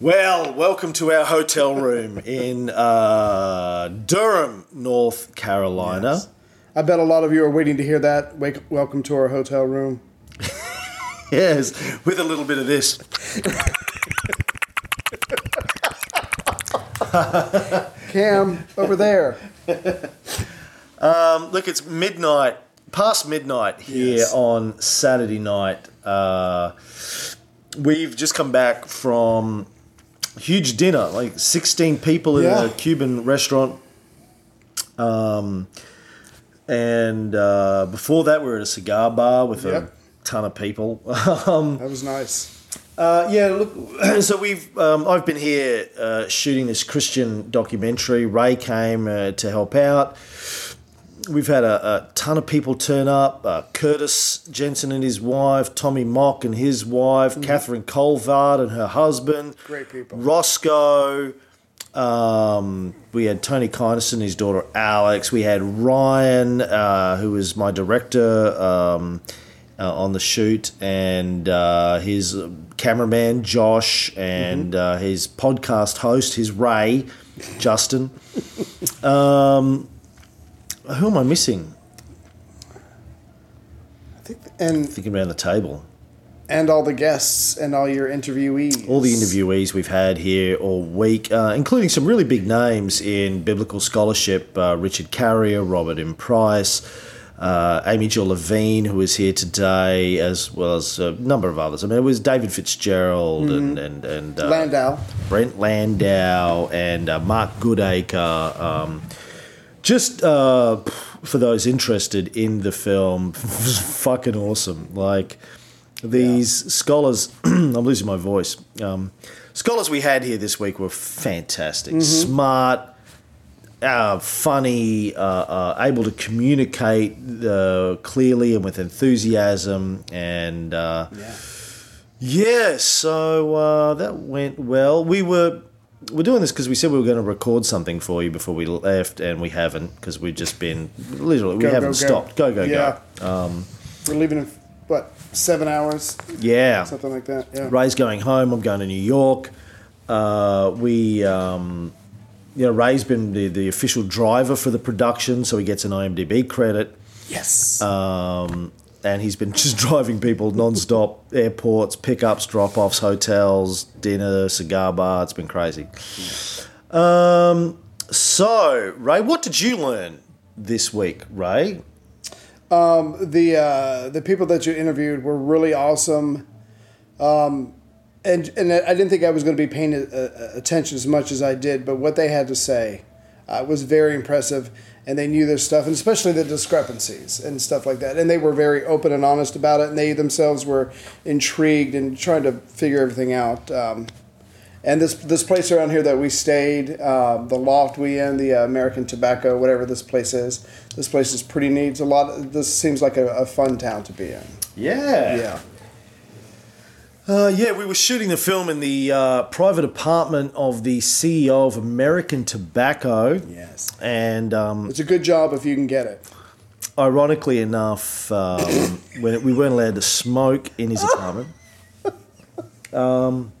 Well, welcome to our hotel room in uh, Durham, North Carolina. Yes. I bet a lot of you are waiting to hear that. Wake, welcome to our hotel room. Yes, with a little bit of this. Cam, over there. Um, look, it's midnight, past midnight here Yes. on Saturday night. Uh, we've just come back from huge dinner, like 16 people in a Cuban restaurant. Um, and uh, before that, we were at a cigar bar with Yep. a ton of people. um, That was nice. uh, yeah, look. So we've um, I've been here uh, shooting this Christian documentary. Ray came uh, to help out. We've had a, a ton of people turn up. Uh, Curtis Jensen and his wife, Tommy Mock and his wife, Catherine Colvard and her husband, Great people. Roscoe. Um, we had Tony Kynison, his daughter Alex. We had Ryan, uh, who was my director um, uh, on the shoot, and uh, his cameraman Josh, and uh, his podcast host, his Ray, Justin. um, who am I missing? I think, and Thinking around the table. and all the guests and all your interviewees. all the interviewees we've had here all week, uh, including some really big names in biblical scholarship uh, Richard Carrier, Robert M. Price, uh, Amy Jill Levine, who is here today, as well as a number of others. I mean, it was David Fitzgerald and, and, and uh, Landau. Brent Landau and uh, Mark Goodacre. Um, just uh, for those interested in the film, fucking awesome. Like these scholars, I'm losing my voice. Um, scholars we had here this week were fantastic, smart. Uh, funny, uh, uh, able to communicate uh, clearly and with enthusiasm, and uh, Yeah. yeah, so uh, that went well. We were we're doing this because we said we were going to record something for you before we left, and we haven't because we've just been literally we Go, haven't go, go. stopped. Go go Yeah. go. We're leaving in, what, seven hours? Yeah, Something like that. Yeah. Ray's going home. I'm going to New York. Uh, we, um, you know, Ray's been the, the official driver for the production, so he gets an IMDb credit. Yes. Um, and he's been just driving people non-stop airports pickups drop-offs hotels dinner cigar bar. It's been crazy. Um, so ray what did you learn this week ray? The uh, the people that you interviewed were really awesome, um, and and I didn't think I was going to be paying uh, uh, attention as much as I did, but what they had to say uh, was very impressive, and they knew their stuff, and especially the discrepancies and stuff like that, and they were very open and honest about it, and they themselves were intrigued and trying to figure everything out. Um, and this this place around here that we stayed, uh, the loft we in, the uh, American Tobacco, whatever this place is, this place is pretty neat. It's a lot. This seems like a, a fun town to be in. yeah Yeah. Uh, yeah we were shooting the film in the uh, private apartment of the ceo of american tobacco Yes. and um, It's a good job if you can get it. ironically enough, um, when we weren't allowed to smoke in his apartment. Um,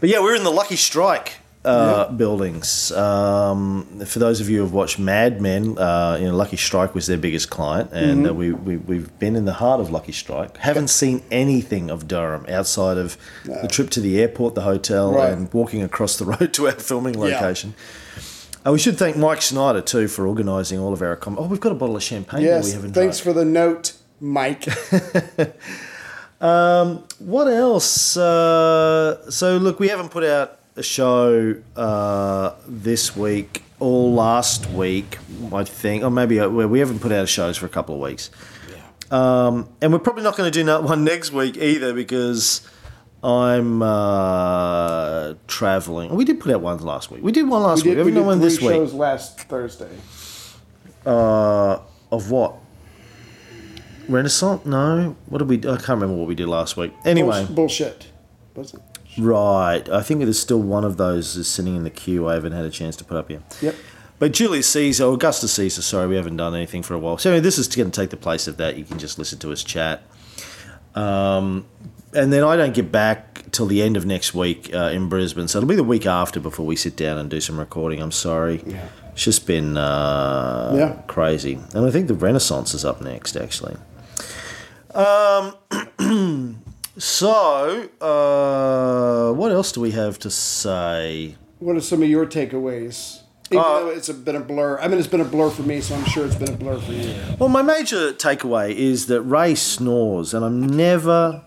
but yeah, we're in the Lucky Strike uh, buildings. Um, for those of you who have watched Mad Men, uh, you know, Lucky Strike was their biggest client, and uh, we, we, we've been in the heart of Lucky Strike. Haven't seen anything of Durham outside of the trip to the airport, the hotel, Right. and walking across the road to our filming location. Uh, we should thank Mike Schneider too for organising all of our accom- Oh, we've got a bottle of champagne that we Yes. haven't Thanks tried. for the note, Mike. What else? Uh, so look, we haven't put out show uh, this week or last week, I think, or maybe uh, we we haven't put out shows for a couple of weeks. Um, and we're probably not going to do that one next week either because I'm uh, traveling. We did put out one last week. We did one last we week. We we did one this week. shows last Thursday. Uh, of what? Renaissance? No. What did we? I can't remember what we did last week. Anyway, bullshit. Was it? Right. I think there's still one of those is sitting in the queue. I haven't had a chance to put up yet. Yep. But Julius Caesar, Augustus Caesar, sorry, we haven't done anything for a while. So anyway, this is going to take the place of that. You can just listen to us chat. Um, and then I don't get back till the end of next week uh, in Brisbane, so it'll be the week after before we sit down and do some recording. I'm sorry. Yeah. It's just been uh, Yeah. crazy, and I think the Renaissance is up next, actually. Um, so uh, what else do we have to say? What are some of your takeaways? Even Uh, though it's a been a blur. I mean, it's been a blur for me, so I'm sure it's been a blur for you. Well, my major takeaway is that Ray snores, and I'm never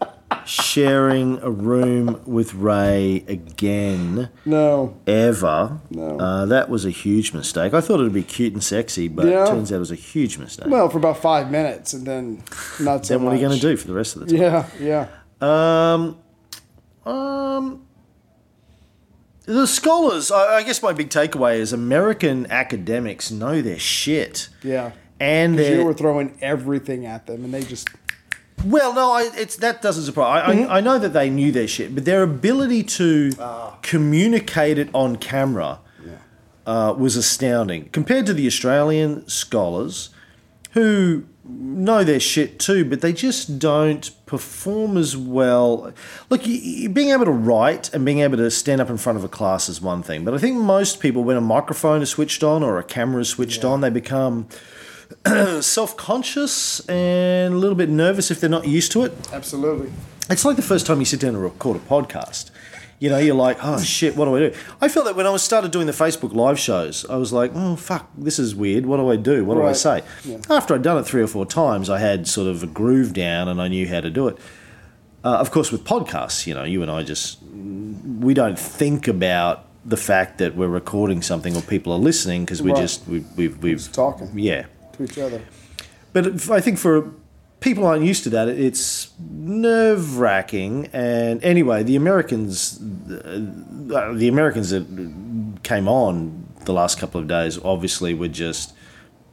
sharing a room with Ray again, No. ever. No. Uh, that was a huge mistake. I thought it would be cute and sexy, but Yeah. it turns out it was a huge mistake. Well, for about five minutes, and then not so then what are you going to do for the rest of the time? Yeah, yeah. Um, um, the scholars, I, I guess my big takeaway is American academics know their shit. Yeah. And they're, you were throwing everything at them, and they just Well, no, I, it's that doesn't surprise. I, I, I know that they knew their shit, but their ability to communicate it on camera uh, was astounding compared to the Australian scholars, who know their shit too, but they just don't perform as well. Look, being able to write and being able to stand up in front of a class is one thing, but I think most people, when a microphone is switched on or a camera is switched on, they become self conscious and a little bit nervous if they're not used to it. absolutely. It's like the first time you sit down to record a podcast. You know, you're like, oh shit, what do I do? I felt that when I was started doing the Facebook live shows, I was like, oh fuck, this is weird. What do I do? What do I say? Yeah. After I'd done it three or four times, I had sort of a groove down and I knew how to do it. Uh, of course, with podcasts, you know, you and I just we don't think about the fact that we're recording something or people are listening because we Right. just we, we've we've Just talking yeah. to each other. But I think for people aren't used to that, it's nerve wracking. And anyway, the Americans, uh, the Americans that came on the last couple of days, obviously were just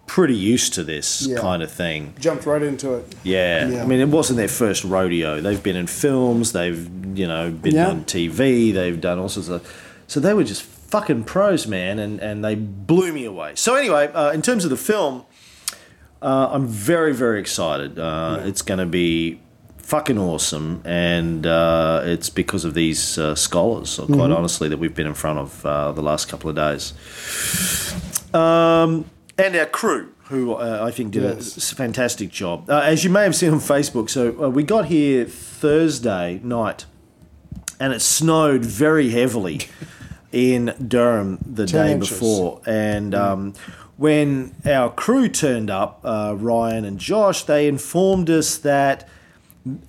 pretty used to this Yeah. kind of thing. Jumped right into it. Yeah. Yeah. I mean, it wasn't their first rodeo. They've been in films. They've you know been Yeah. on TV. They've done all sorts of. So they were just fucking pros, man, and and they blew me away. So anyway, uh, in terms of the film, uh, I'm very very excited. Uh, It's going to be fucking awesome, and uh, it's because of these uh, scholars, quite Mm-hmm. honestly, that we've been in front of uh, the last couple of days. Um, and our crew, who uh, I think did Yes. a fantastic job. Uh, as you may have seen on Facebook, so uh, we got here Thursday night, and it snowed very heavily in Durham the 10 day inches. before. And um, when our crew turned up, uh, Ryan and Josh, they informed us that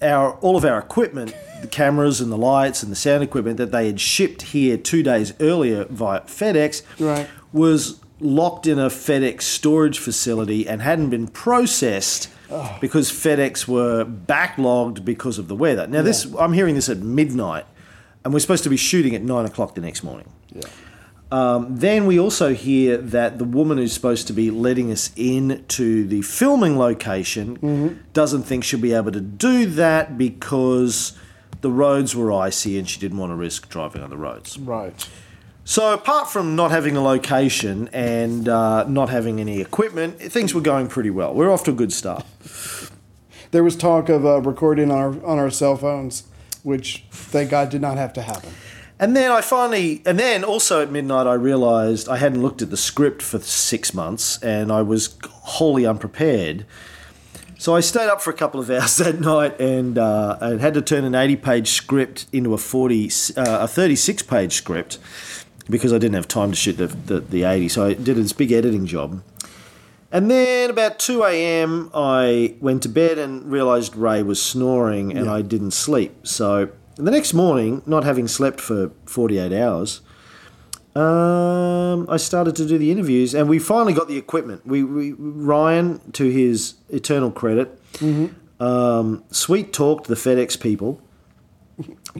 our all of our equipment, the cameras and the lights and the sound equipment that they had shipped here two days earlier via FedEx, Right. was locked in a FedEx storage facility and hadn't been processed because FedEx were backlogged because of the weather. Now, this I'm hearing this at midnight, and we're supposed to be shooting at nine o'clock the next morning. Yeah. Um, then we also hear that the woman who's supposed to be letting us in to the filming location doesn't think she'll be able to do that because the roads were icy and she didn't want to risk driving on the roads. Right. So, apart from not having a location and uh, not having any equipment, things were going pretty well. We're off to a good start. There was talk of uh, recording on our on our cell phones, which thank God did not have to happen. And then I finally, and then also at midnight, I realised I hadn't looked at the script for six months and I was wholly unprepared. So I stayed up for a couple of hours that night and uh, I had to turn an 80 page script into a 40, uh, a 36 page script because I didn't have time to shoot the, the, the 80. So I did this big editing job. And then about 2 a.m., I went to bed and realised Ray was snoring and I didn't sleep. So the next morning, not having slept for 48 hours, um, I started to do the interviews and we finally got the equipment. We, we Ryan, to his eternal credit, um, sweet talked the FedEx people,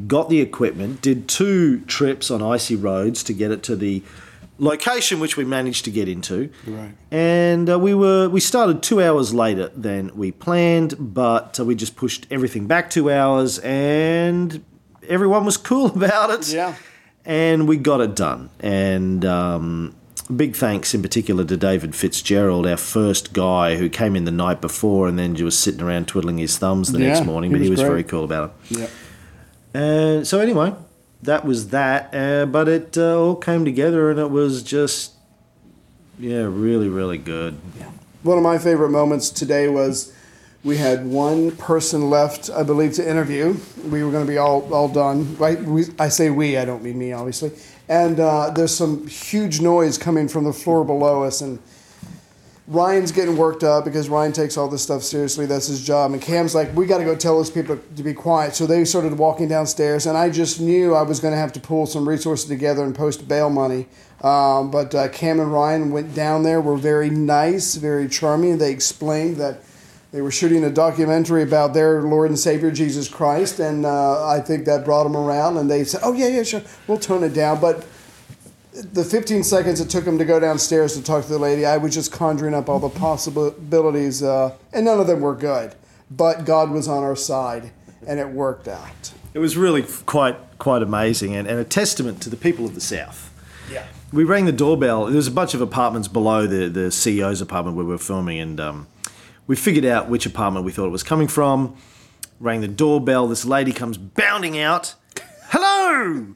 got the equipment, did two trips on icy roads to get it to the location which we managed to get into. Right. And uh, we were we started two hours later than we planned, but uh, we just pushed everything back two hours, and everyone was cool about it. Yeah. And we got it done. And um, big thanks in particular to David Fitzgerald, our first guy who came in the night before and then was sitting around twiddling his thumbs the Yeah, next morning. he But he was was great. very cool about it. Yeah. And so anyway, that was that. Uh, but it uh, all came together, and it was just yeah, really, really good. Yeah. One of my favorite moments today was we had one person left, I believe, to interview. We were going to be all, all done. Right? We, I say we, I don't mean me, obviously. And uh, there's some huge noise coming from the floor below us, and Ryan's getting worked up because Ryan takes all this stuff seriously. That's his job. And Cam's like, we got to go tell those people to be quiet. So they started walking downstairs, and I just knew I was going to have to pull some resources together and post bail money. Um, but uh, Cam and Ryan went down there, were very nice, very charming. They explained that they were shooting a documentary about their Lord and Savior Jesus Christ, and uh, I think that brought them around. And they said, "Oh yeah, yeah, sure, we'll tone it down." But the 15 seconds it took him to go downstairs to talk to the lady, I was just conjuring up all the possibilities, uh, and none of them were good. But God was on our side, and it worked out. It was really quite quite amazing, and, and a testament to the people of the South. Yeah. We rang the doorbell. There was a bunch of apartments below the, the CEO's apartment where we were filming, and um, we figured out which apartment we thought it was coming from. Rang the doorbell. This lady comes bounding out. Hello!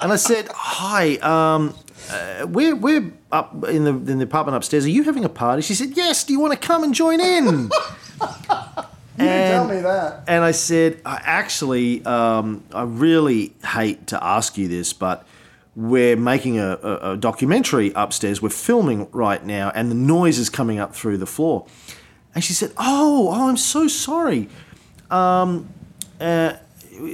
And I said, "Hi, um, uh, we're we're up in the in the apartment upstairs. Are you having a party?" She said, "Yes. Do you want to come and join in?" You didn't tell me that. And I said, "I actually, um, I really hate to ask you this, but we're making a, a, a documentary upstairs. We're filming right now, and the noise is coming up through the floor." And she said, "Oh, oh, I'm so sorry." Um, uh,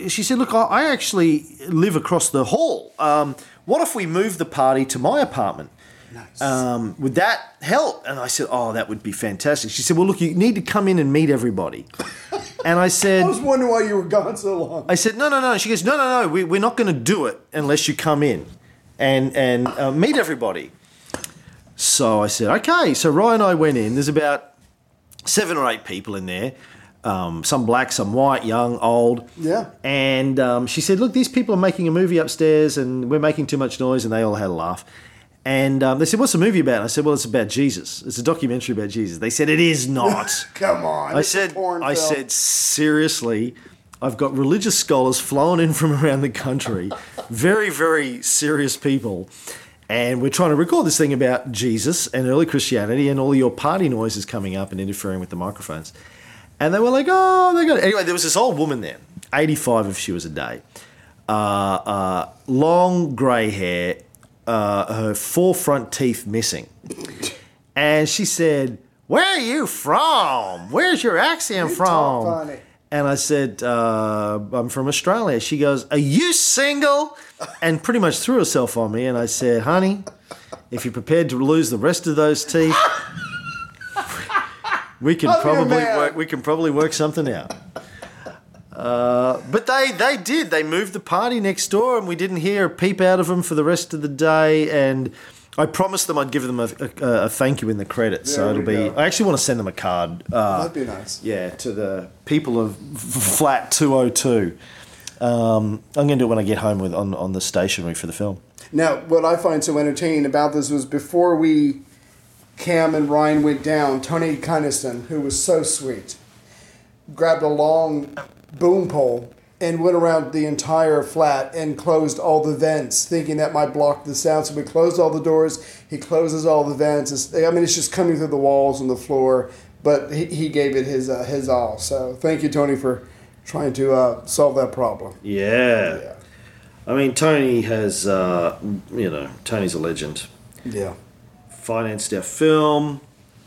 she said, "Look, I, actually live across the hall. Um, what if we move the party to my apartment?" Nice. um, would that help? And I said, oh, that would be fantastic. She said, well, look, you need to come in and meet everybody. and I said, I was wondering why you were gone so long. I said, no, no, no. She goes, no, no, no. We, we're not going to do it unless you come in and and uh, meet everybody. So I said, okay. So Ryan and I went in. There's about seven or eight people in there. Um, some black, some white, young, old. Yeah. And um, she said, look, these people are making a movie upstairs and we're making too much noise. And they all had a laugh. And um, they said, what's the movie about? And I said, well, it's about Jesus. It's a documentary about Jesus. They said, it is not. Come on. I said, I film. said, seriously, I've got religious scholars flown in from around the country, very, very serious people, and we're trying to record this thing about Jesus and early Christianity, and all your party noises coming up and interfering with the microphones. And they were like, oh, they got it. Anyway, there was this old woman there, 85 if she was a day, uh, uh, long grey hair, uh, her four front teeth missing. And she said, Where are you from? Where's your accent You from? funny. And I said, uh, I'm from Australia. She goes, Are you single? And pretty much threw herself on me. And I said, Honey, if you're prepared to lose the rest of those teeth, we can you, probably work, we can probably work something out. Uh, but they, they did. They moved the party next door, and we didn't hear a peep out of them for the rest of the day. And I promised them I'd give them a, a, a thank you in the credits. so it'll be. go. I actually want to send them a card. Uh, That'd be nice. yeah, to the people of Flat 202. Um, I'm going to do it when I get home with on, on the stationery for the film. Now, what I find so entertaining about this was before we, Cam and Ryan went down, Tony Kinison, who was so sweet, grabbed a long boom pole and went around the entire flat and closed all the vents, thinking that might block the sound. So we closed all the doors. He closes all the vents. It's, I mean, it's just coming through the walls and the floor. But he, he gave it his uh, his all. So thank you, Tony, for trying to uh, solve that problem. Yeah. Yeah. I mean, Tony has, uh, you know, Tony's a legend. Yeah. Financed our film,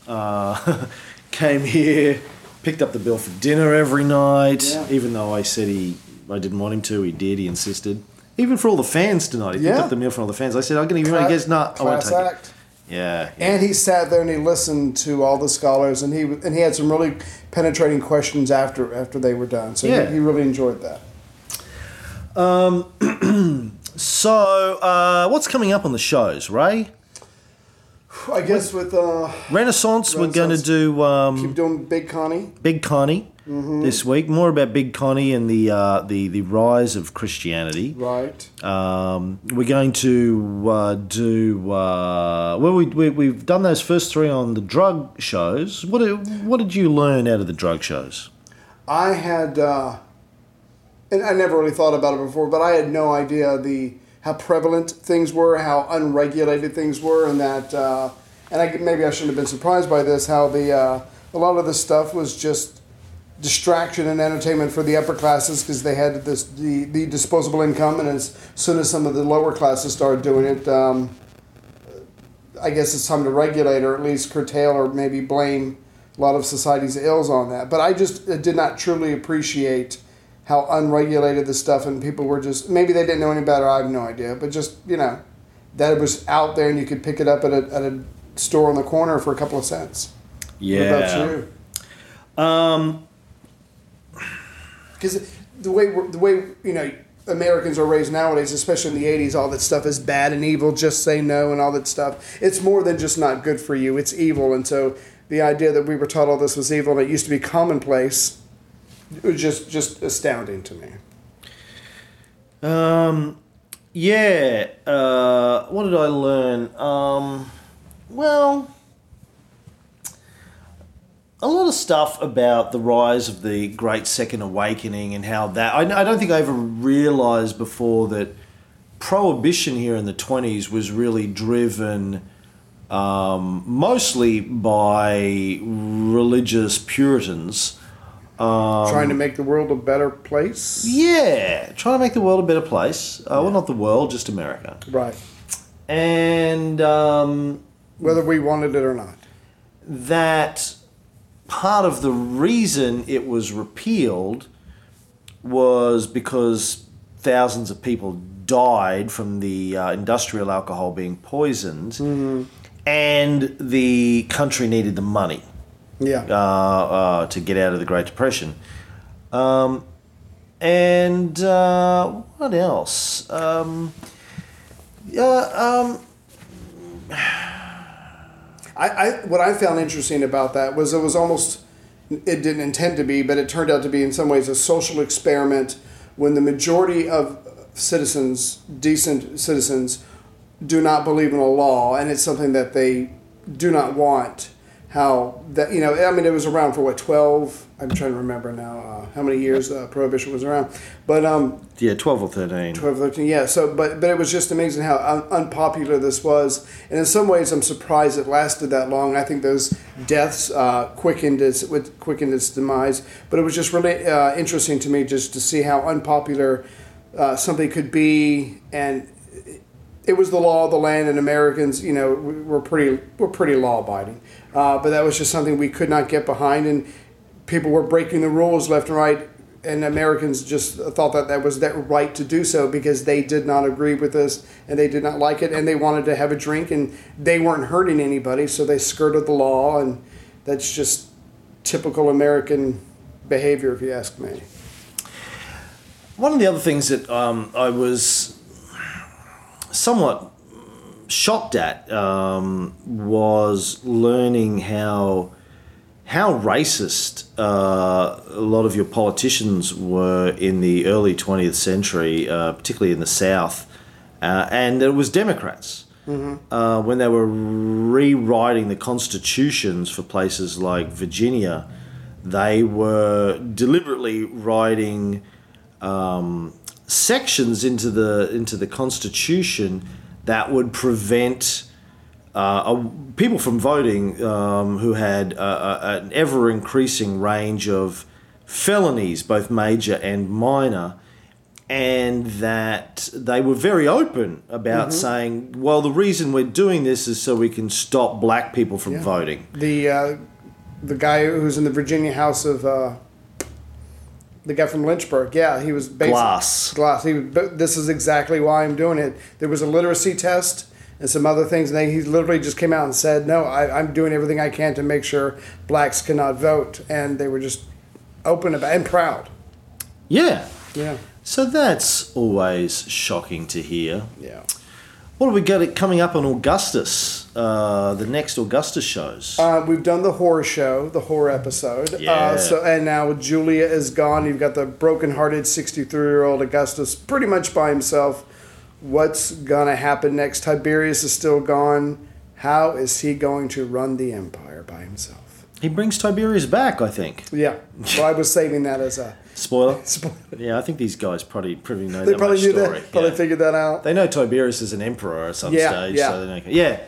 uh, came here, picked up the bill for dinner every night, Yeah. even though I said he, I didn't want him to, he did, he insisted. Even for all the fans tonight, he picked up the meal for all the fans. I said, I'm going to give you money. He goes, no, I won't Class take it. act. Yeah. yeah. And he sat there and he listened to all the scholars, and he and he had some really penetrating questions after after they were done. So Yeah. he, he really enjoyed that. Um, So, uh, what's coming up on the shows, Ray? I guess with uh, Renaissance, we're going to Renaissance. do um, keep doing Big Connie. Big Connie this week. More about Big Connie and the uh, the the rise of Christianity. Right. Um, we're going to uh, do uh, well. We, we we've done those first three on the drug shows. What did, what did you learn out of the drug shows? I had uh, and I never really thought about it before, but I had no idea the how prevalent things were, how unregulated things were, and that, uh, and I, maybe I shouldn't have been surprised by this, how the uh, a lot of this stuff was just distraction and entertainment for the upper classes because they had this the, the disposable income, and as soon as some of the lower classes started doing it, um, I guess it's time to regulate or at least curtail or maybe blame a lot of society's ills on that. But I just uh, did not truly appreciate how unregulated the stuff and people were just maybe they didn't know any better. I have no idea, but just you know that it was out there and you could pick it up at a, at a store on the corner for a couple of cents. Yeah. What about you? Um, because the way we're, the way you know Americans are raised nowadays, especially in the '80s, all that stuff is bad and evil. Just say no and all that stuff. It's more than just not good for you. It's evil, and so the idea that we were taught all this was evil and it used to be commonplace it was just just astounding to me. Um, yeah. Uh, what did I learn? Um, well, a lot of stuff about the rise of the Great Second Awakening and how that. I, I don't think I ever realized before that prohibition here in the 20s was really driven um, mostly by religious Puritans. Um, Trying to make the world a better place. Yeah, trying to make the world a better place. Uh, Well, not the world, just America. Right. And um, Whether we wanted it or not. that part of the reason it was repealed was because thousands of people died from the uh, industrial alcohol being poisoned, and the country needed the money Yeah. uh, uh, to get out of the Great Depression. Um, and uh, what else? Um, yeah, um, I, I what I found interesting about that was it was almost it didn't intend to be, but it turned out to be in some ways a social experiment when the majority of citizens, decent citizens, do not believe in a law, and it's something that they do not want. How that you know? I mean, it was around for what twelve? I'm trying to remember now uh, how many years uh, prohibition was around, but um, yeah, 12 or 13. 12, 13, yeah. So, but but it was just amazing how un- unpopular this was, and in some ways, I'm surprised it lasted that long. I think those deaths uh, quickened its with quickened its demise. But it was just really uh, interesting to me just to see how unpopular uh, something could be, and it was the law of the land, and Americans, you know, we- were pretty were pretty law abiding. Uh, but that was just something we could not get behind, and people were breaking the rules left and right, and Americans just thought that that was their right to do so because they did not agree with this and they did not like it, and they wanted to have a drink, and they weren't hurting anybody, so they skirted the law, and that's just typical American behavior, if you ask me. One of the other things that um, I was somewhat shocked at um, was learning how how racist uh, a lot of your politicians were in the early 20th century, uh, particularly in the South, uh, and it was Democrats. Uh, when they were rewriting the constitutions for places like Virginia, they were deliberately writing um, sections into the into the Constitution that would prevent uh, a, people from voting um, who had a, a, an ever increasing range of felonies, both major and minor, and that they were very open about saying, well, the reason we're doing this is so we can stop black people from Yeah. voting. The uh, the guy who's in the Virginia House of uh, the guy from Lynchburg, yeah, he was basically Glass. Glass. He, but this is exactly why I'm doing it. There was a literacy test and some other things, and they, he literally just came out and said, "No, I, I'm doing everything I can to make sure blacks cannot vote," and they were just open about and proud. Yeah. Yeah, So that's always shocking to hear. yeah. What have we got it coming up on Augustus? Uh, the next Augustus shows. Uh, we've done the horror show, the horror episode. Yeah. Uh, so and now Julia is gone. You've got the broken-hearted sixty-three-year-old Augustus, pretty much by himself. What's gonna happen next? Tiberius is still gone. How is he going to run the empire by himself? He brings Tiberius back, I think. Yeah. Well, I was saving that as a Spoiler. spoiler. Yeah, I think these guys probably probably know They that probably much knew story. that. Probably yeah. figured that out. They know Tiberius is an emperor at some Yeah, stage. yeah. So they yeah.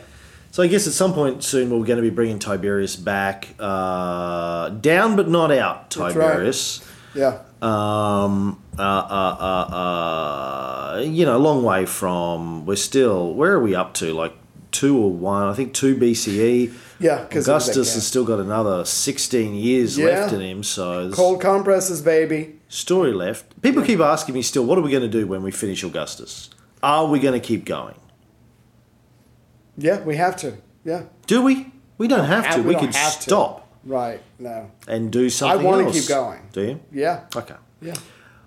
So I guess at some point soon we're going to be bringing Tiberius back, uh, down but not out. right. Tiberius. Yeah. Um, uh, uh, uh, uh, you know, a long way from. We're still. Where are we up to? Like two or one? I think two BCE. Yeah, 'cause of that Augustus has still got another sixteen years Yeah. left in him. So Cold compresses, baby. story left. People keep asking me still, what are we going to do when we finish Augustus? Are we going to keep going? Yeah, we have to. Yeah. Do we? We don't have to. we We, could have to. stop Right. No. and do something I wanna keep going. Do you? Yeah. Okay. Yeah.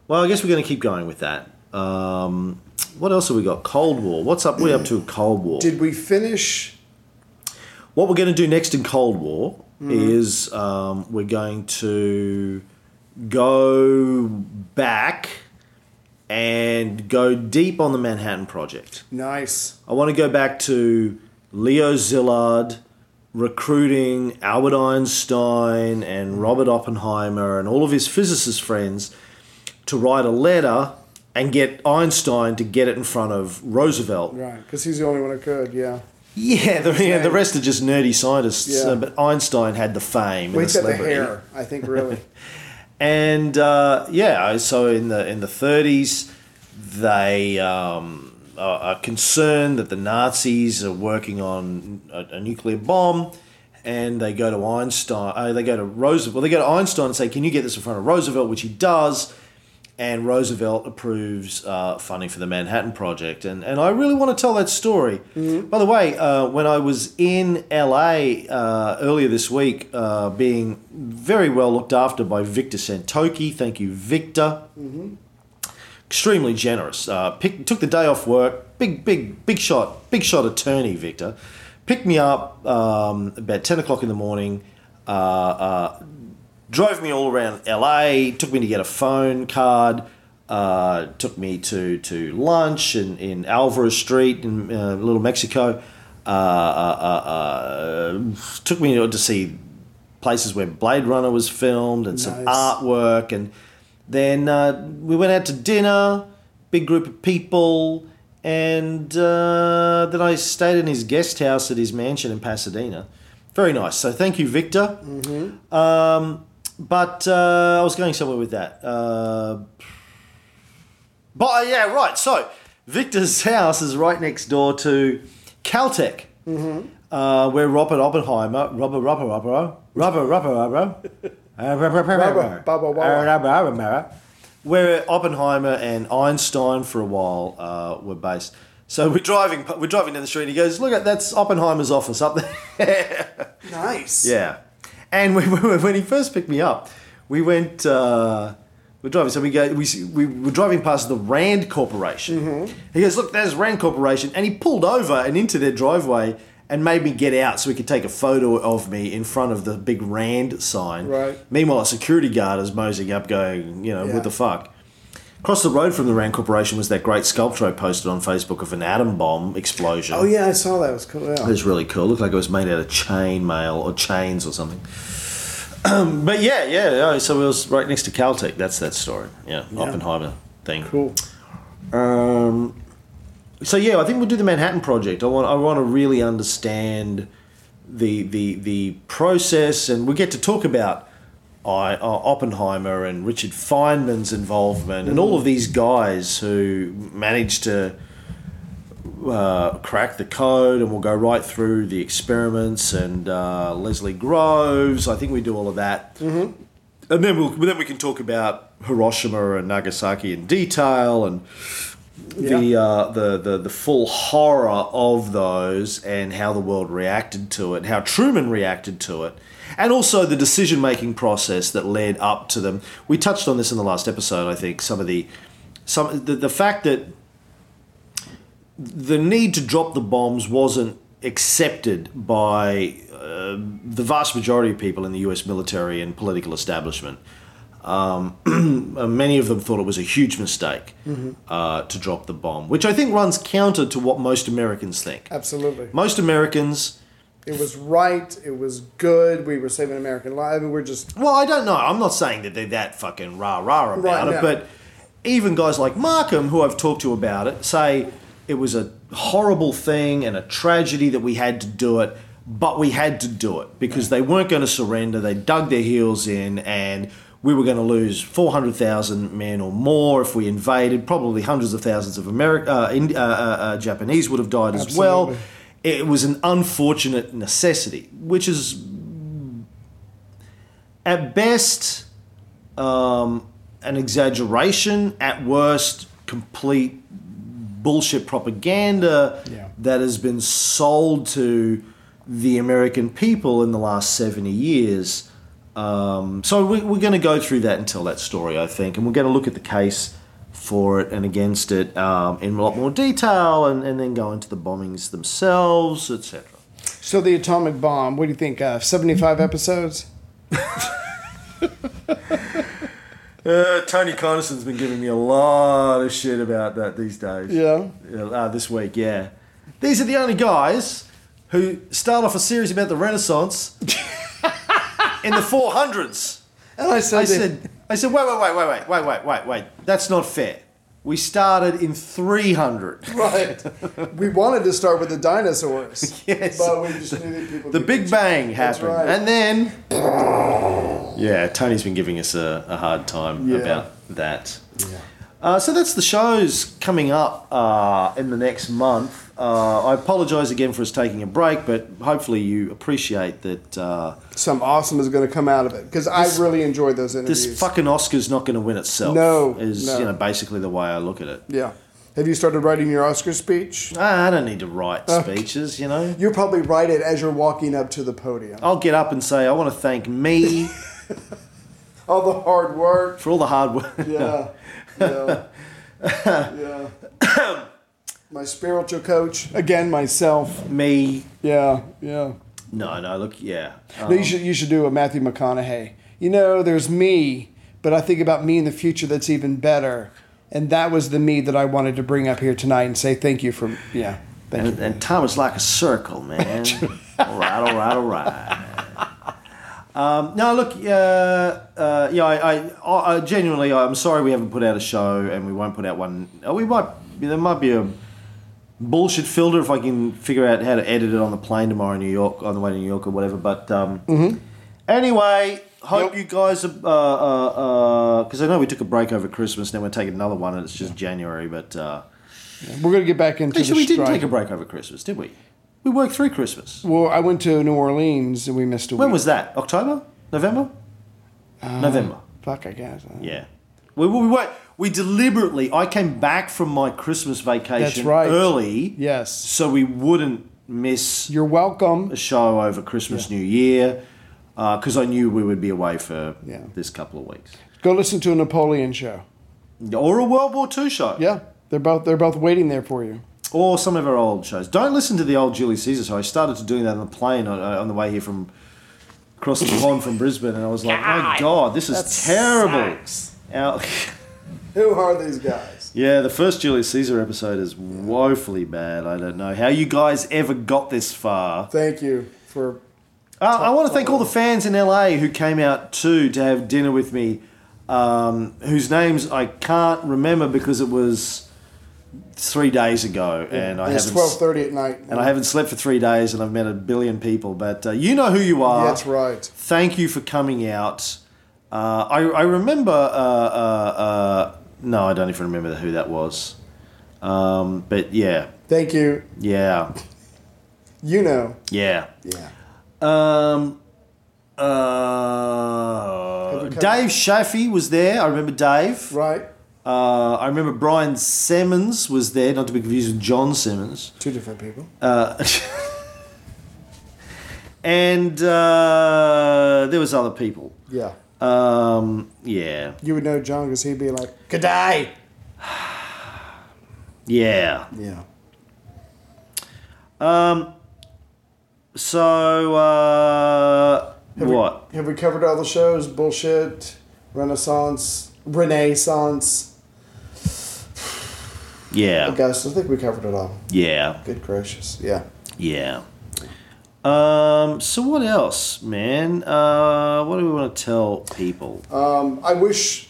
Well, I guess we're going to keep going with that. Um, what else have we got? Cold War. What's up? We're up to a Cold War. Did we finish? what we're going to do next in Cold War Mm-hmm. is um, we're going to go back and go deep on the Manhattan Project. Nice. I want to go back to Leo Szilard recruiting Albert Einstein and Robert Oppenheimer and all of his physicist friends to write a letter and get Einstein to get it in front of Roosevelt. Right. Because he's the only one who could. Yeah. Yeah, the, yeah, the rest are just nerdy scientists. Yeah. uh, but Einstein had the fame and he's the got the celebrity. hair. I think really. And uh, yeah, so in the in the thirties, they um, are, are concerned that the Nazis are working on a, a nuclear bomb, and they go to Einstein. Uh, they go to Roosevelt. Well, they go to Einstein and say, "Can you get this in front of Roosevelt?" Which he does. And Roosevelt approves uh, funding for the Manhattan Project, and and I really want to tell that story. By the way, uh, when I was in LA uh, earlier this week, uh, being very well looked after by Victor Santoki, thank you, Victor. Extremely generous. Uh, pick, took the day off work. Big, big, big shot, big shot attorney, Victor. Picked me up um, about ten o'clock in the morning. Uh, uh, drove me all around LA, took me to get a phone card, uh, took me to, to lunch in, in Olvera Street in uh, Little Mexico, uh, uh, uh, uh, took me to see places where Blade Runner was filmed and some artwork. And then uh, we went out to dinner, big group of people. And uh, then I stayed in his guest house at his mansion in Pasadena. Very nice. So thank you, Victor. Um, but uh, I was going somewhere with that. Uh, but uh, yeah, right. So Victor's house is right next door to Caltech, uh, where Robert Oppenheimer, Robert, Robert, Robert, Robert, Robert, Robert, Robert, where Oppenheimer and Einstein for a while uh, were based. So we're driving, we're driving down the street. And he goes, "Look at that's Oppenheimer's office up there." nice. Yeah, and we, we- when he first picked me up, we went. Uh, we're driving, so we go. We we were driving past the Rand Corporation. He goes, "Look, there's Rand Corporation," and he pulled over and into their driveway and made me get out so he could take a photo of me in front of the big Rand sign. Right. Meanwhile, a security guard is moseying up, going, "You know, Yeah. what the fuck." Across the road from the Rand Corporation was that great sculpture I posted on Facebook of an atom bomb explosion. Oh yeah, I saw that. It was cool. It was really cool. Looked like it was made out of chain mail or chains or something. Um, but yeah, yeah, yeah. So it was right next to Caltech. That's that story. Yeah, Oppenheimer thing. Cool. Um, so yeah, I think we'll do the Manhattan Project. I want I want to really understand the the the process, and we get to talk about I, uh, Oppenheimer and Richard Feynman's involvement, and all of these guys who managed to uh, crack the code, and we'll go right through the experiments and uh, Leslie Groves. I think we do all of that, mm-hmm. and then we'll then we can talk about Hiroshima and Nagasaki in detail and the, uh, the the the full horror of those and how the world reacted to it, how Truman reacted to it, and also the decision making process that led up to them. We touched on this in the last episode, I think. Some of the some the, the fact that the need to drop the bombs wasn't accepted by uh, the vast majority of people in the U.S. military and political establishment. Um, many of them thought it was a huge mistake uh, to drop the bomb, which I think runs counter to what most Americans think. Absolutely. Most Americans It was right. It was good. We were saving American lives. I mean, we're just Well, I don't know. I'm not saying that they're that fucking rah rah about Right, it, no. but even guys like Markham, who I've talked to about it, say it was a horrible thing and a tragedy that we had to do it, but we had to do it because they weren't going to surrender. They dug their heels in, and we were going to lose 400,000 men or more if we invaded. Probably hundreds of thousands of Ameri- uh, uh, uh, uh, Japanese would have died as well. It was an unfortunate necessity, which is at best um, an exaggeration, at worst, complete bullshit propaganda Yeah. that has been sold to the American people in the last 70 years. Um, so we, we're going to go through that and tell that story, I think, and we're going to look at the case for it and against it um, in a lot more detail and, and then go into the bombings themselves, etc. so the atomic bomb. What do you think? Uh, Seventy-five episodes. Uh, Tony Connison's been giving me a lot of shit about that these days. Yeah. Uh, this week, yeah. These are the only guys who start off a series about the Renaissance in the 400s. And I said, I said, I said, wait, wait, wait, wait, wait, wait, wait, wait, wait. That's not fair. We started in 300. right. we wanted to start with the dinosaurs. Yes. But we just needed people. The to Big Bang happened. right. And then. Yeah, Tony's been giving us a, a hard time Yeah. about that. Yeah. Uh, so that's the shows coming up uh, in the next month. Uh, I apologise again for us taking a break, but hopefully you appreciate that uh, Some awesome is going to come out of it because I really enjoyed those interviews. this fucking Oscar's not going to win itself. No, is no. you know basically the way I look at it. yeah. Have you started writing your Oscar speech? I don't need to write speeches, you know. You'll probably write it as you're walking up to the podium. I'll get up and say I want to thank me All the hard work. for all the hard work. Yeah. Yeah. yeah. My spiritual coach. Again, myself. me. Yeah. Yeah. No, no. Look, yeah. No, you um, should you should do a Matthew McConaughey. You know, there's me, but I think about me in the future that's even better. And that was the me that I wanted to bring up here tonight and say thank you for yeah. Thank And, you. and time is like a circle, man. all right, all right, all right. Um, no, look, uh, uh, yeah, I, I, I genuinely, I'm sorry we haven't put out a show, and we won't put out one. uh, We might, there might be a bullshit filter if I can figure out how to edit it on the plane tomorrow in New York, on the way to New York or whatever. But um, anyway, hope Yep. you guys, because uh, uh, because I know we took a break over Christmas, now we're taking another one, and it's just January, but. Uh, We're gonna get back into Actually, the we didn't take a break over Christmas, did we? We worked through Christmas. Well, I went to New Orleans and we missed a When week. was that? October? November? Um, November. Fuck, I guess. Yeah. We, we, we, we deliberately, I came back from my Christmas vacation That's right. early Yes. so we wouldn't miss You're welcome. a show over Christmas, New Year, uh, because I knew we would be away for Yeah. this couple of weeks. Go listen to a Napoleon show. Or a World War II show. Yeah, they're both they're both waiting there for you. Or some of our old shows. Don't listen to the old Julius Caesar show. I started to doing that on the plane on, on the way here from across the pond from Brisbane, and I was like, my God, this is terrible. Our- Who are these guys? yeah, the first Julius Caesar episode is woefully bad. I don't know how you guys ever got this far. Thank you for Uh, I want to thank all the fans in LA who came out too to have dinner with me, um, whose names I can't remember because it was three days ago, and I it's haven't. twelve thirty at night. and I haven't slept for three days, and I've met a billion people. But uh, you know who you are. That's right. Thank you for coming out. Uh, I, I remember. Uh, uh, uh, no, I don't even remember who that was. Um, but yeah, Thank you. yeah, You know. yeah. Yeah. Um, uh, Have Dave Shafi was there. I remember Dave. Right. Uh, I remember Brian Simmons was there, not to be confused with John Simmons. Two different people. Uh, and uh, there was other people. Yeah. Um, yeah, You would know John because he'd be like, "Good day." yeah. Yeah. So uh, Have what? We, have we covered all the shows? Bullshit. Renaissance. Renaissance. Yeah, Augustus. I think we covered it all. yeah, Good gracious. Yeah. yeah. Um, so what else, man? Uh, what do we want to tell people? Um, I wish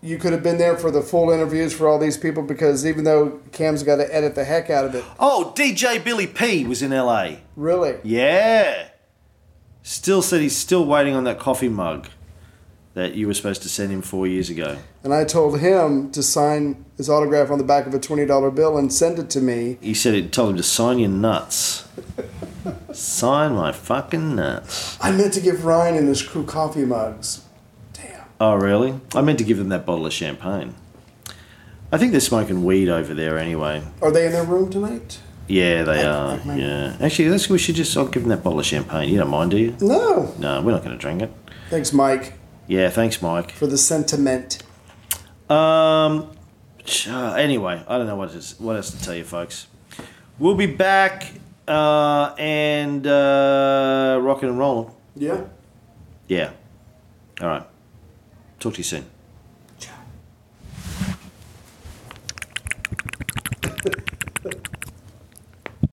you could have been there for the full interviews for all these people because even though Cam's got to edit the heck out of it, Oh, DJ Billy P was in LA. really. Yeah. Still said he's still waiting on that coffee mug that you were supposed to send him four years ago. And I told him to sign his autograph on the back of a twenty dollar bill and send it to me. He said it told him to sign your nuts. sign my fucking nuts. I meant to give Ryan and his crew coffee mugs. Damn. Oh, really? I meant to give them that bottle of champagne. I think they're smoking weed over there anyway. Are they in their room tonight? Yeah, they Like- are. my- Yeah. Actually, let's, we should just. I'll give them that bottle of champagne. You don't mind, do you? No. No, we're not going to drink it. Thanks, Mike, Yeah, thanks, Mike. for the sentiment. Um. uh, Anyway, I don't know what is what else to tell you, folks. We'll be back uh, and uh, rocking and rolling. Yeah. Yeah. All right. Talk to you soon.